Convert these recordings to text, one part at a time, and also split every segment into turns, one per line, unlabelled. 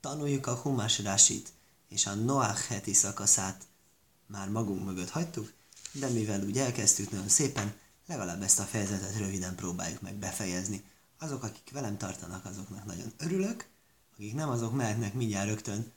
tanuljuk a Humás Rásit és a Noach heti szakaszát már magunk mögött hagytuk, de mivel úgy elkezdtük nagyon szépen, legalább ezt a fejezetet röviden próbáljuk meg befejezni. Azok, akik velem tartanak, azoknak nagyon örülök, akik nem, azok mehetnek mindjárt rögtön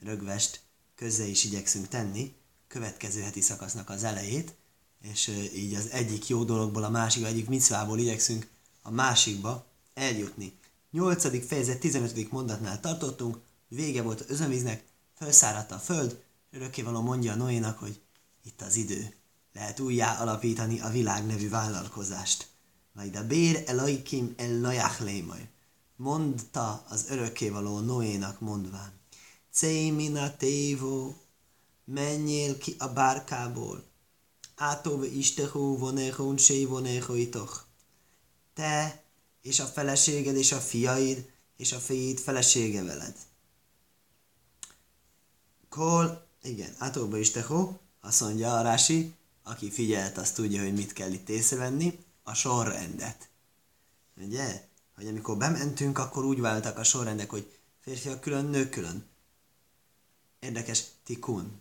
rögvest közze is igyekszünk tenni, következő heti szakasznak az elejét, és így az egyik jó dologból a másik, egyik micvából igyekszünk a másikba eljutni. 8. fejezet 15. mondatnál tartottunk, vége volt az özönvíznek, felszáradt a föld, örökkévaló mondja a Noénak, hogy itt az idő, lehet újjá alapítani a világ nevű vállalkozást. Majd a bér elaikim el najach lémaj. Mondta az örökkévaló Noénak mondván. Cémina tévó, menjél ki a bárkából. Átove istehú vonehón sé vonehoitoch. Te és a feleséged és a fiaid és a fiid felesége veled. Kol, igen, átóba istehú, azt mondja a Rási, aki figyelt, az tudja, hogy mit kell itt észrevenni, a sorrendet. Ugye? Hogy amikor bementünk, akkor úgy váltak a sorrendek, hogy férfiak külön, nők külön. Érdekes, tikun.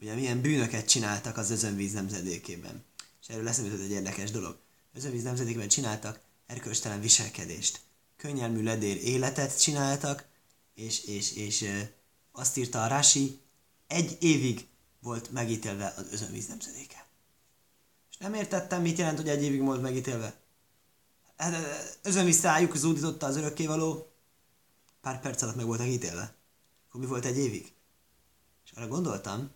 Ugye milyen bűnöket csináltak az özönvíz nemzedékében. És erről lesz egy érdekes dolog. Özönvíz nemzedékében csináltak erkölcstelen viselkedést. Könnyelmű ledér életet csináltak, és, és, és azt írta a Rási, egy évig volt megítélve az özönvíz nemzedéke. És nem értettem, mit jelent, hogy egy évig volt megítélve. Hát, özönvíz rájuk zúdította az örökkévaló, pár perc alatt meg voltak ítélve. Akkor mi volt egy évig? És arra gondoltam,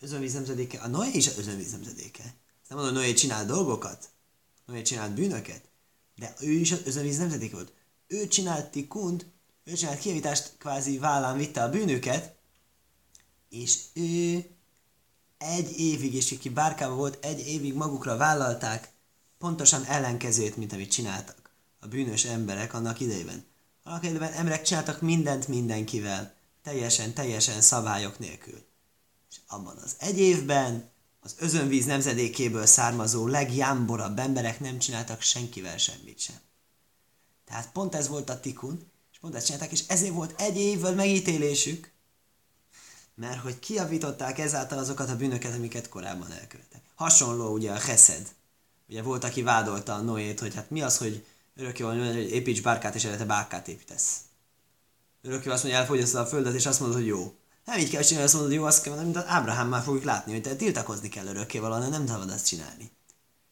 özönvíz nemzedéke, a Noé is az özönvíz nemzedéke. Nem mondom, Noé csinál dolgokat, Noé csinált bűnöket, de ő is az özönvíz nemzedéke volt. Ő csinált tikund, ő csinált kijavítást, kvázi vállán vitte a bűnöket, és ő egy évig, és aki bárkában volt, egy évig magukra vállalták pontosan ellenkezőt, mint amit csináltak a bűnös emberek annak idejében. Annak idejében emberek csináltak mindent mindenkivel, teljesen, teljesen szabályok nélkül. És abban az egy évben az özönvíz nemzedékéből származó legjámborabb emberek nem csináltak senkivel semmit sem. Tehát pont ez volt a tikun, és pont ezt csinálták, és ezért volt egy évvel megítélésük, mert hogy kiavították ezáltal azokat a bűnöket, amiket korábban elkövettek. Hasonló ugye a Hesed. Ugye volt, aki vádolta a Noét, hogy hát mi az, hogy örökké van, hogy építs bárkát, és előtte bárkát építesz. Örökké azt mondja, elfogyasztod a földet, és azt mondod, hogy jó. Nem így kell csinálni, azt mondod, jó, azt kell mondani, mint az Ábrahám már fogjuk látni, hogy te tiltakozni kell örökké valahol, nem szabad ezt csinálni.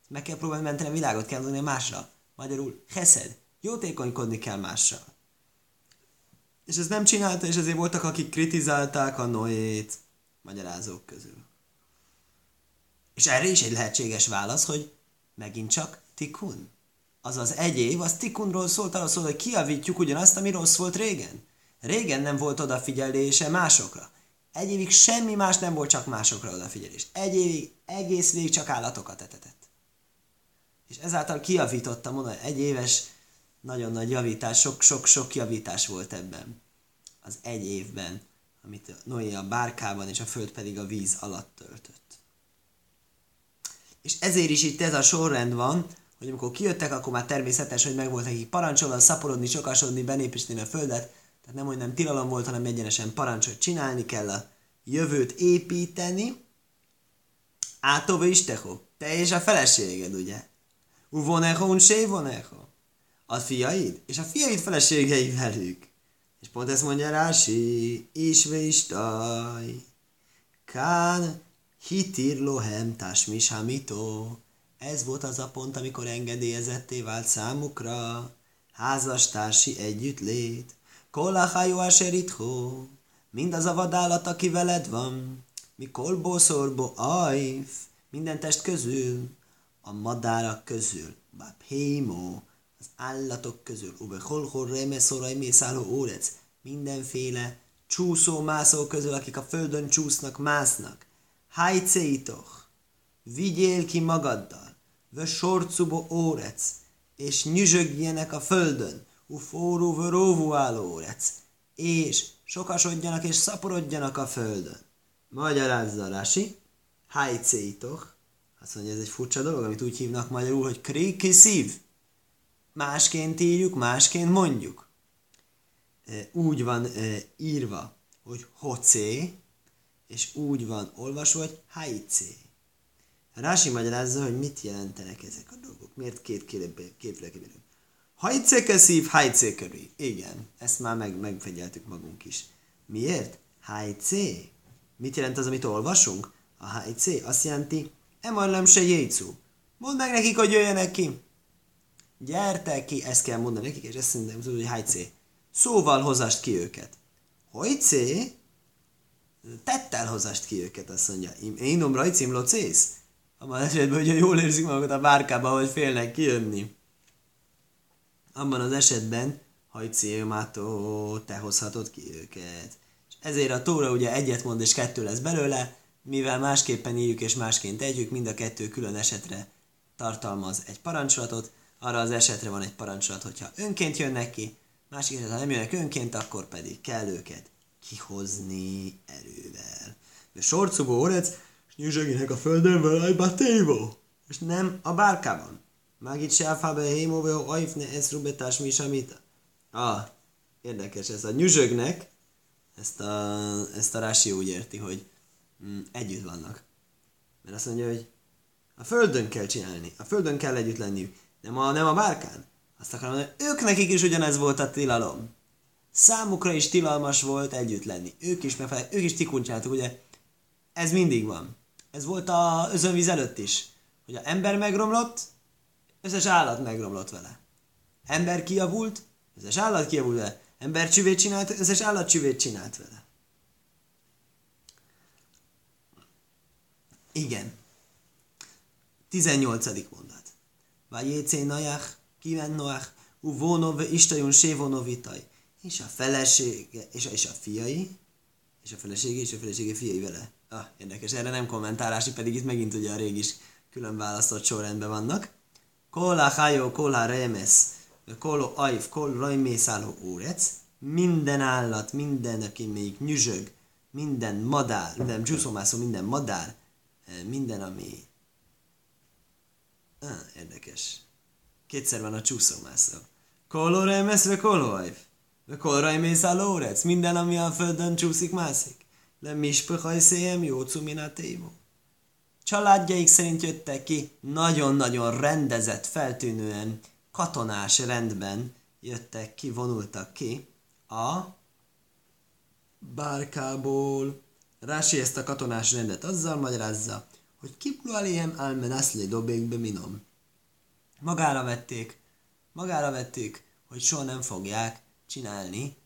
Meg kell próbálni menteni a világot, kell adni másra. Magyarul, heszed, jótékonykodni kell mással. És ez nem csinálta, és ezért voltak, akik kritizálták a Noét magyarázók közül. És erre is egy lehetséges válasz, hogy megint csak tikun. Azaz egy év, az tikunról szólt, arról szólt, hogy kiavítjuk ugyanazt, ami rossz volt régen. Régen nem volt odafigyelése másokra. Egy évig semmi más nem volt, csak másokra odafigyelés. Egy évig egész végig csak állatokat etetett. És ezáltal kiavította, mondom, egy éves nagyon nagy javítás, sok-sok-sok javítás volt ebben az egy évben, amit Noé a bárkában és a föld pedig a víz alatt töltött. És ezért is itt ez a sorrend van, hogy amikor kijöttek, akkor már természetes, hogy meg volt nekik parancsolva szaporodni, sokasodni, benépisteni a földet, tehát nem, hogy nem tilalom volt, hanem egyenesen parancs, hogy csinálni kell a jövőt építeni. Átove is te és a feleséged, ugye? Uvoneho, un voneho. A fiaid, és a fiaid feleségei velük. És pont ezt mondja Rási, is taj. Kán hitir lohem tásmis hamito. Ez volt az a pont, amikor engedélyezetté vált számukra házastársi együttlét. Kolachajó aseritho, mindaz a vadállat, aki veled van, mikor boszorbo ajf, minden test közül, a madárak közül, baphémo, az állatok közül, ube holhor remeszoraj mészálló órec, mindenféle csúszó mászó közül, akik a földön csúsznak, másznak. Hájcéitoch, vigyél ki magaddal, vö sorcubo órec, és nyüzsögjenek a földön, u forró vöróvú álló órec, és sokasodjanak és szaporodjanak a földön. Magyarázza Rási, hájcéitoch, azt mondja, ez egy furcsa dolog, amit úgy hívnak magyarul, hogy kréki szív. Másként írjuk, másként mondjuk. úgy van írva, hogy hocé, és úgy van olvasva, hogy haicé. Rási magyarázza, hogy mit jelentenek ezek a dolgok. Miért két kétféle Hajceke szív, hajcé körül. Igen, ezt már meg, megfegyeltük magunk is. Miért? Hajcé. Mit jelent az, amit olvasunk? A hajcé azt jelenti, emarlem se jéjcú. Mondd meg nekik, hogy jöjjenek ki. Gyertek ki, ezt kell mondani nekik, és ezt szerintem tudod, hogy hajcé. Szóval hozast ki őket. Hojcé? Tettel hozast ki őket, azt mondja. Én om rajcim locész? Abban esetben, hogyha jól érzik magukat a bárkába, hogy félnek kijönni. Abban az esetben, hajcé, mátó, te hozhatod ki őket. És ezért a tóra ugye egyet mond, és kettő lesz belőle, mivel másképpen írjuk és másként tegyük, mind a kettő külön esetre tartalmaz egy parancsolatot, arra az esetre van egy parancsolat, hogyha önként jönnek ki, másik esetre, ha nem jönnek önként, akkor pedig kell őket kihozni erővel. De sorcubó orec, és nyüzsögének a földön batévo, és nem a bárkában. Mágit se alfábe hémóve, hogy ajfne ez rubetás mi samita. Ah, érdekes ez a nyüzsögnek, ezt a, ezt a Rási úgy érti, hogy mm, együtt vannak. Mert azt mondja, hogy a földön kell csinálni, a földön kell együtt lenniük, nem a, nem a bárkán. Azt akarom mondani, ők nekik is ugyanez volt a tilalom. Számukra is tilalmas volt együtt lenni. Ők is megfelel, ők is tikuncsátok, ugye? Ez mindig van. Ez volt a özönvíz előtt is. Hogy a ember megromlott, összes állat megromlott vele. Ember kiavult, összes állat kiavult vele. Ember csüvét csinált, összes állat csüvét csinált vele. Igen. 18. mondat. Vajécé najach, kiven noach, uvónov, istajon sévonovitaj. És a felesége, és a, és a fiai, és a felesége, és a felesége fiai vele. Ah, érdekes, erre nem kommentálási, pedig itt megint ugye a régi is külön választott sorrendben vannak. Kola hajó, kola remes, kolo ajf, kol rajmészáló órec, minden állat, minden, aki még nyüzsög, minden madár, minden csúszomászó, minden madár, eh, minden, ami... Ah, érdekes. Kétszer van a csúszomászó. Kolo remes, kolo ajf. Kol órec, minden, ami a földön csúszik, mászik. Le mispöhaj széjem, jó cuminatévo. Családjaik szerint jöttek ki, nagyon-nagyon rendezett, feltűnően, katonás rendben jöttek ki, vonultak ki a bárkából. Rási ezt a katonás rendet azzal magyarázza, hogy kiplu aléhem almenaszli dobékbe minom. Magára vették, magára vették, hogy soha nem fogják csinálni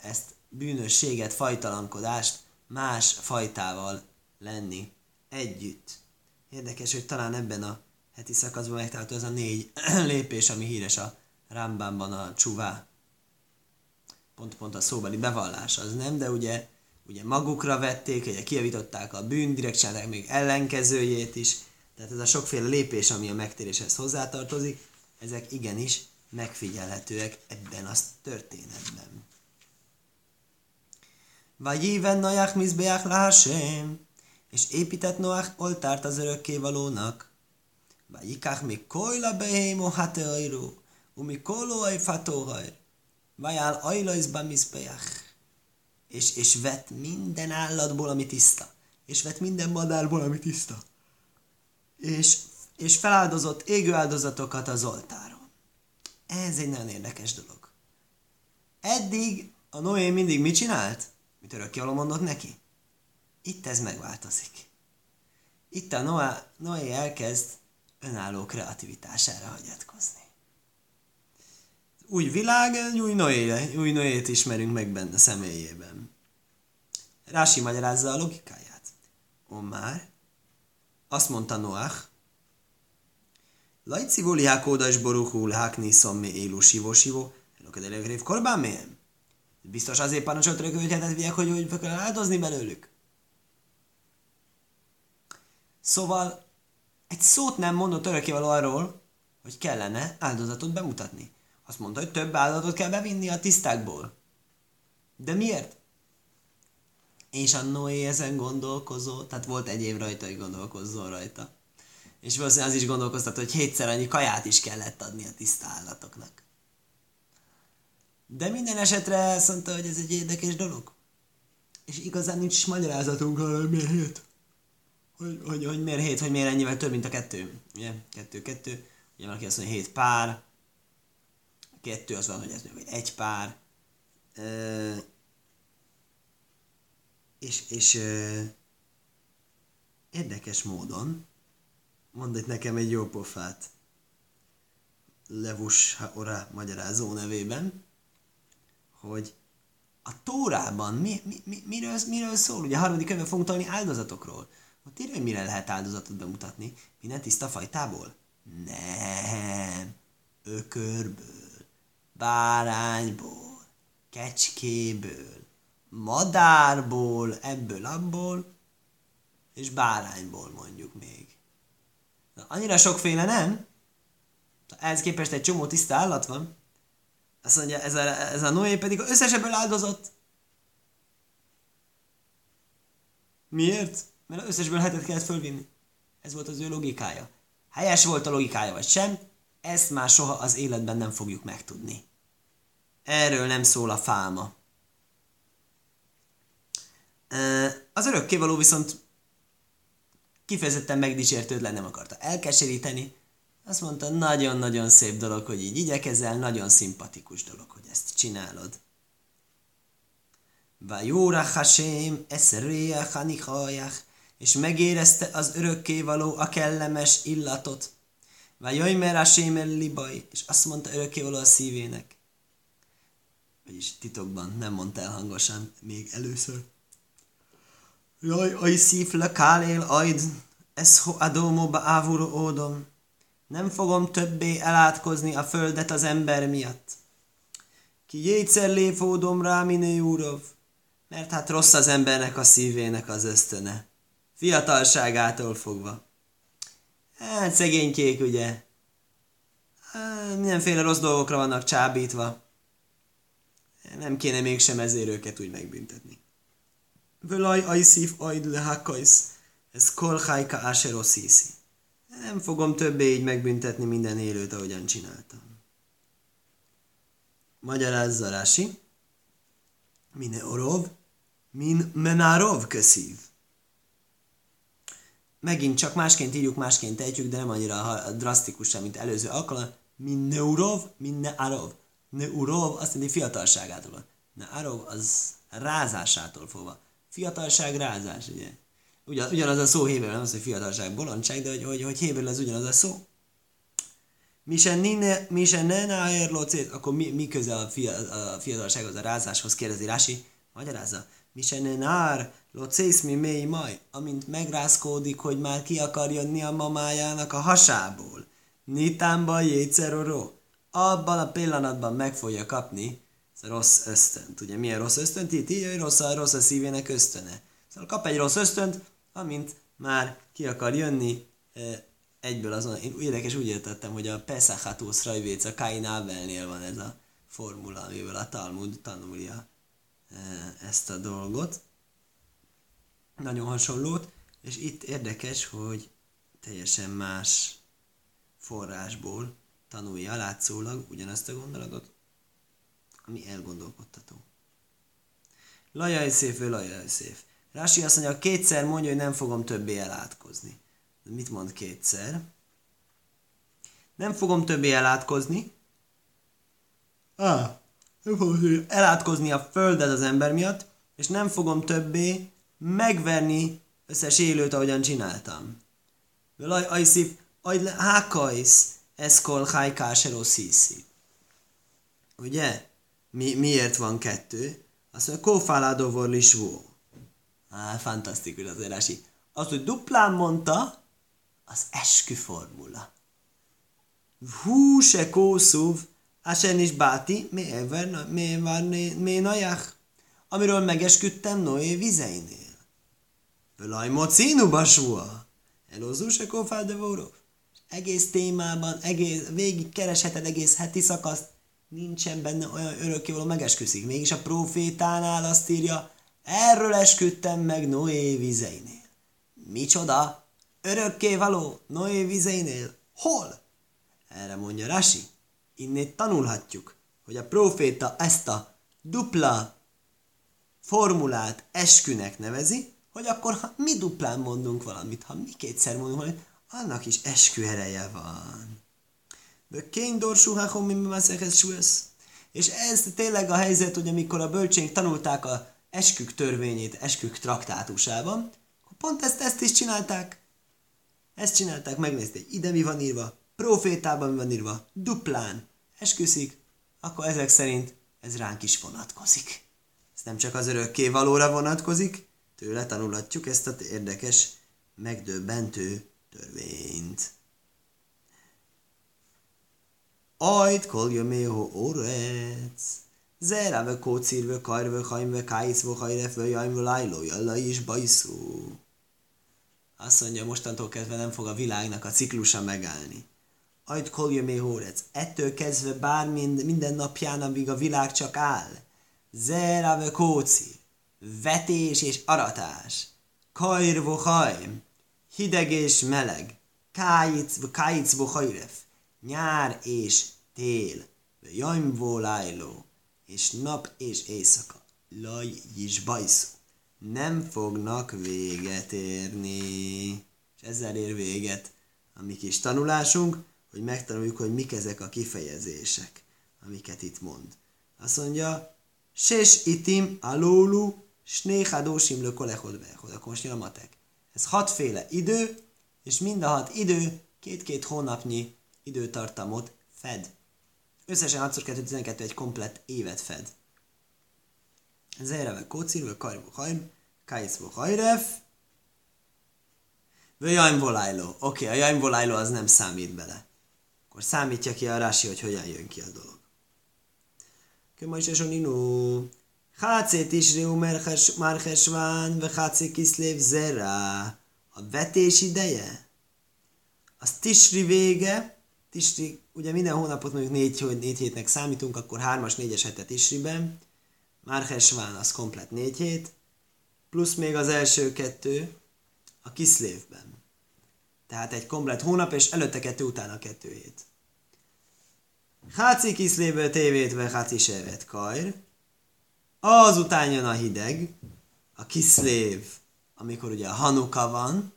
ezt bűnösséget, fajtalankodást más fajtával lenni együtt. Érdekes, hogy talán ebben a heti szakaszban megtalálható ez a négy lépés, ami híres a Rambamban a csuvá. Pont-pont a szóbeli bevallás az nem, de ugye, ugye magukra vették, ugye kiavították a bűn, direkt még ellenkezőjét is, tehát ez a sokféle lépés, ami a megtéréshez hozzátartozik, ezek igenis megfigyelhetőek ebben a történetben. Vajéven Noach mizbeach lahasem, és épített Noach oltárt az örökkévalónak. Vajikach mi kojla behémo hateajru, umi kolo ajfatóhajr, vajál ajlajzba mizbeach. És, és vett minden állatból, ami tiszta. És vett minden madárból, ami tiszta. És, és feláldozott égő áldozatokat az oltáron. Ez egy nagyon érdekes dolog. Eddig a Noé mindig mit csinált? Mit örökkévaló mondott neki? Itt ez megváltozik. Itt a Noé, Noé elkezd önálló kreativitására hagyatkozni. Új világ, új, Noé, új Noét ismerünk meg benne személyében. Rási magyarázza a logikáját. Omár, azt mondta Noach, Lajci voli hákódas boruhul hákni szommi élu sivó sivó, eloked rév korbán mélyen. Biztos azért parancsolt hogy hát hogy, hogy fel kell áldozni belőlük. Szóval egy szót nem mondott örökkévaló arról, hogy kellene áldozatot bemutatni. Azt mondta, hogy több áldozatot kell bevinni a tisztákból. De miért? És a Noé ezen gondolkozott, tehát volt egy év rajta, hogy gondolkozzon rajta. És valószínűleg az is gondolkoztat, hogy hétszer annyi kaját is kellett adni a tiszta állatoknak. De minden esetre azt mondta, hogy ez egy érdekes dolog. És igazán nincs is magyarázatunk arra, hogy miért. Hogy, hogy, hogy miért hét, hogy miért ennyivel több, mint a kettő. Ugye? Kettő, kettő. Ugye valaki azt mondja, hét pár. A kettő az van, hogy ez még egy pár. Ö, és, és ö, érdekes módon mondd itt nekem egy jó pofát. Levus Ora magyarázó nevében, hogy a Tórában mi, mi, mi, miről, miről szól? Ugye a harmadik könyvben fogunk tanulni áldozatokról. Írja, hogy mire lehet áldozatot bemutatni. Minden tiszta fajtából? Nem. Ökörből, bárányból, kecskéből, madárból, ebből, abból, és bárányból mondjuk még. Na, annyira sokféle nem? Ehhez képest egy csomó tiszta állat van. Azt mondja, ez a, ez a Noé pedig összesebből áldozott. Miért? Mert az összesből hetet kellett fölvinni. Ez volt az ő logikája. Helyes volt a logikája, vagy sem, ezt már soha az életben nem fogjuk megtudni. Erről nem szól a fálma. Az örökkévaló viszont kifejezetten megdicsértődlen nem akarta elkeseríteni, azt mondta, nagyon-nagyon szép dolog, hogy így igyekezel, nagyon szimpatikus dolog, hogy ezt csinálod. Vajóra Hashem eszreach hanichajach, és megérezte az örökkévaló a kellemes illatot. Vajojmer Hashem el libaj, és azt mondta örökkévaló a szívének. Vagyis titokban, nem mondta el hangosan, még először. Jaj, aj szív le kálél ajd, ez ho adomo ba ávuro ódom. Nem fogom többé elátkozni a földet az ember miatt. Ki jétszer léfódom rá, miné úrov, mert hát rossz az embernek a szívének az ösztöne. Fiatalságától fogva. Hát szegénykék, ugye? Hát, mindenféle rossz dolgokra vannak csábítva. Nem kéne mégsem ezért őket úgy megbüntetni. Völaj ajszív ajd lehakajsz, ez kolhajka áseroszíszi. Nem fogom többé így megbüntetni minden élőt, ahogyan csináltam. Magyarázza Rási. Mine orov, min menárov köszív. Megint csak másként írjuk, másként ejtjük, de nem annyira drasztikusan, mint előző alkalom. Min neurov, min nearov. Neurov azt jelenti fiatalságától. Nearov az rázásától fogva. Fiatalság, rázás, ugye? Ugyan, ugyanaz a szó héberül, nem az, hogy fiatalság, bolondság, de hogy, hogy, hogy héberül ez ugyanaz a szó. Mi se nine, mi se ne akkor mi, mi köze a, fia, a fiatalsághoz, a rázáshoz, kérdezi Rási, magyarázza. Mi se ne nár locész mi mély maj, amint megrázkódik, hogy már ki akar jönni a mamájának a hasából. Nitámba jétszeroró. Abban a pillanatban meg fogja kapni a rossz ösztönt. Ugye milyen rossz ösztönt? Itt így, hogy rossz a, rossz a szívének ösztöne. Szóval kap egy rossz ösztönt, amint már ki akar jönni egyből azon. Én érdekes úgy értettem, hogy a Pesachatusz Rajvéc, a Kain Abelnél van ez a formula, amivel a Talmud tanulja ezt a dolgot. Nagyon hasonlót, és itt érdekes, hogy teljesen más forrásból tanulja látszólag ugyanazt a gondolatot, ami elgondolkodtató. Lajaj szép, lajaj szép. Rási azt mondja, kétszer mondja, hogy nem fogom többé elátkozni. De mit mond kétszer? Nem fogom többé elátkozni. Ah, nem fogom elátkozni a földet az ember miatt, és nem fogom többé megverni összes élőt, ahogyan csináltam. Velaj ajszív, ajd hákajsz, eszkol hájkásero szíszi. Ugye? Mi, miért van kettő? Azt mondja, kófáládóvor lisvó. Á, fantasztikus az erási. Az, hogy duplán mondta, az esküformula. Hú se kószúv, asen is báti, mi najach, amiről megesküdtem Noé vizeinél. Völaj mocínu basúa, elozú se de vorov. Egész témában, egész, végig keresheted egész heti szakaszt, nincsen benne olyan örökkévaló megesküszik. Mégis a profétánál azt írja, Erről esküdtem meg Noé vizeinél. Micsoda? Örökké való Noé vizeinél? Hol? Erre mondja Rasi. Innét tanulhatjuk. hogy a proféta ezt a dupla formulát eskünek nevezi, hogy akkor ha mi duplán mondunk valamit, ha mi kétszer mondunk valamit, annak is eskü ereje van. De kény dorsú mi És ez tényleg a helyzet, hogy amikor a bölcsénk tanulták a eskük törvényét eskük traktátusában, akkor pont ezt, ezt is csinálták. Ezt csinálták, megnézték, ide mi van írva, profétában mi van írva, duplán, esküszik, akkor ezek szerint ez ránk is vonatkozik. Ez nem csak az örökké valóra vonatkozik, tőle tanulhatjuk ezt az érdekes, megdöbbentő törvényt. Ajt kol jömého órec. Zera ve kócír ve kajr ve hajm ve kájsz ve hajref ve jajm ve lájló, jalla is bajszú. Azt mondja, mostantól kezdve nem fog a világnak a ciklusa megállni. Ajt kol jömého órec. Ettől kezdve bármi minden napján, amíg a világ csak áll. Zera ve kócír vetés és aratás, kajr hajm, hideg és meleg, kájic, kájic hajref, nyár és tél, jajm lájló, és nap és éjszaka, laj is bajszó, nem fognak véget érni. És ezzel ér véget a mi kis tanulásunk, hogy megtanuljuk, hogy mik ezek a kifejezések, amiket itt mond. Azt mondja, Ses itim alólu Snéhádósim le kolechod vechod. Akkor most jön a matek. Ez hatféle idő, és mind a hat idő két-két hónapnyi időtartamot fed. Összesen 6 2 12 egy komplett évet fed. Zereve kócir, kajrvo hajm, kajszvo hajref, jajmvolájló. Oké, okay, a jajmvolájló az nem számít bele. Akkor számítja ki a rási, hogy hogyan jön ki a dolog. Kömajs Hácé Tisriú Marchesván, ve Hácé Kiszlév Zera. A vetés ideje? Az Tisri vége, Tisri, ugye minden hónapot mondjuk négy, négy hétnek számítunk, akkor hármas, négyes hetet Tisriben. Marchesván az komplet négy hét, plusz még az első kettő a Kiszlévben. Tehát egy komplet hónap, és előtte kettő, utána kettő hét. Háci Kiszlévből tévét, ve Háci Sevet Kajr, Azután jön a hideg, a kiszlév, amikor ugye a hanuka van,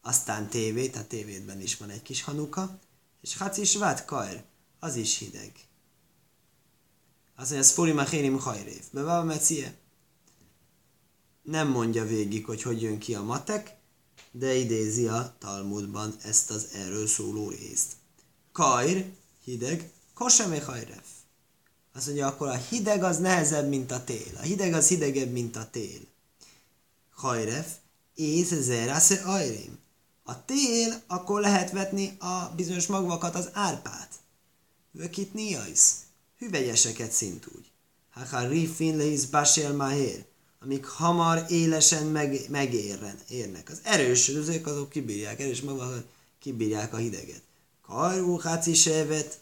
aztán tévé, tehát tévétben is van egy kis hanuka, és hacis vát kajr, az is hideg. Az, hogy ez furi machérim hajrév. Bevava mecie. Nem mondja végig, hogy hogy jön ki a matek, de idézi a Talmudban ezt az erről szóló részt. Kajr, hideg, kosemé hajrev. Azt mondja, akkor a hideg az nehezebb, mint a tél. A hideg az hidegebb, mint a tél. Hajref, ész zerásze ajrim. A tél, akkor lehet vetni a bizonyos magvakat, az árpát. Vökit niajsz. Hüvelyeseket szintúgy. Haha rifin leisz basél mahér. Amik hamar, élesen meg, megérren, érnek. Az erős ezek azok kibírják, erős magvakat kibírják a hideget. Kajrú, háci sevet,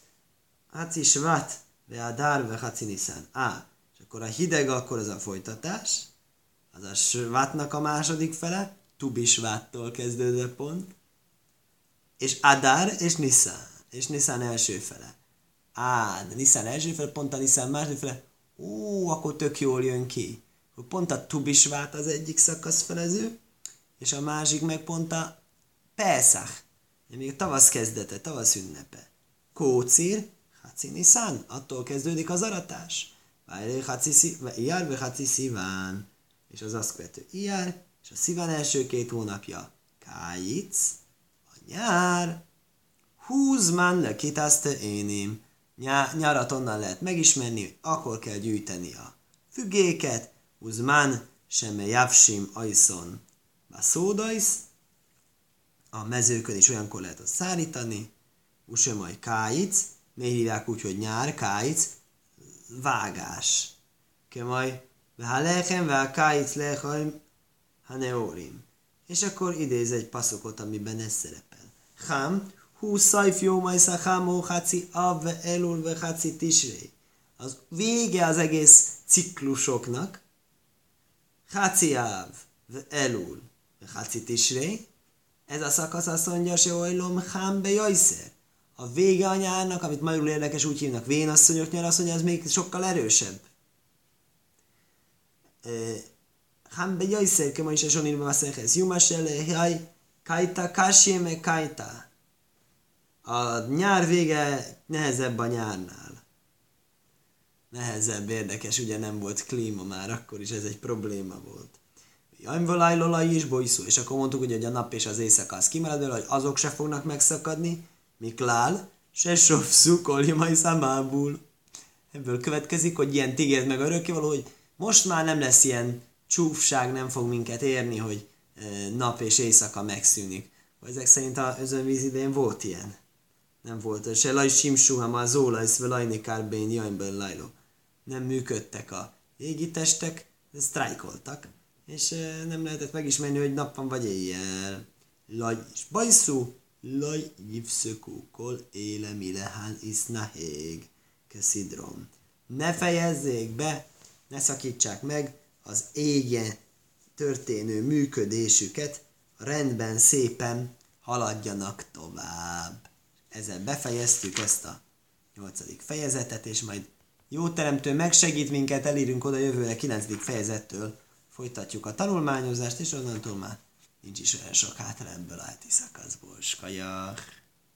háci svát, Veadár vehaci niszán. Á, és akkor a hideg, akkor ez a folytatás, az a svátnak a második fele, tubisváttól kezdődő pont, és Adár és Niszán, és Niszán első fele. Á, de Niszán első fele, pont a Niszán második fele, ó, akkor tök jól jön ki. Pont a tubisvát az egyik szakasz felező, és a másik meg pont a Pesach, még a tavasz kezdete, tavasz ünnepe. Kócír, Ciniszán, attól kezdődik az aratás. Iyár ve haci sziván. És az azt követő ijár, és a sziván első két hónapja kájic, a nyár, húzmán le kitázte éném. Nyárat onnan lehet megismerni, akkor kell gyűjteni a fügéket, húzmán semme javsim ajszon. Baszódajsz, a mezőkön is olyankor lehet azt szárítani, usemaj kájic, Miért hívják úgy, hogy nyár, kájc, vágás. Kemaj, lechem, vá kájc lechaim, haneorim. És akkor idéz egy passzokot, amiben ez szerepel. Ham, hú szajf jó majd szahámó haci av elul ve haci tisré. Az vége az egész ciklusoknak. Haci av elul ve haci tisré. Ez a szakasz azt mondja, ojlom ham be jajszer a vége a nyárnak, amit magyarul érdekes úgy hívnak vénasszonyok nyarasszonya, az még sokkal erősebb. Han be jajszer, kema is a sonirba maszehez. Jumas ele, jaj, kajta, kasé me kajta. A nyár vége nehezebb a nyárnál. Nehezebb, érdekes, ugye nem volt klíma már, akkor is ez egy probléma volt. Jajmvalaj lolai is bolyszó, és akkor mondtuk, hogy a nap és az éjszaka az kimarad hogy azok se fognak megszakadni, Miklál, se sofszú koljamai számából. Ebből következik, hogy ilyen tigért meg örökkévaló, hogy most már nem lesz ilyen csúfság, nem fog minket érni, hogy nap és éjszaka megszűnik. Ezek szerint a özönvíz idején volt ilyen. Nem volt. Se laj simsú, ha már zóla, ez velajni kárbén jajnből lajló. Nem működtek a égitestek, sztrájkoltak, és nem lehetett megismerni, hogy nap van vagy éjjel. Laj és bajszú, laj jivszökú, kol éle milehán isznahég, keszidrom. Ne fejezzék be, ne szakítsák meg az ége történő működésüket, rendben, szépen haladjanak tovább. Ezzel befejeztük ezt a nyolcadik fejezetet, és majd jó teremtő megsegít minket, elírunk oda jövőre kilencedik fejezettől, folytatjuk a tanulmányozást, és onnantól már nincs is olyan sok hátra ebből a szakaszból. Skajak!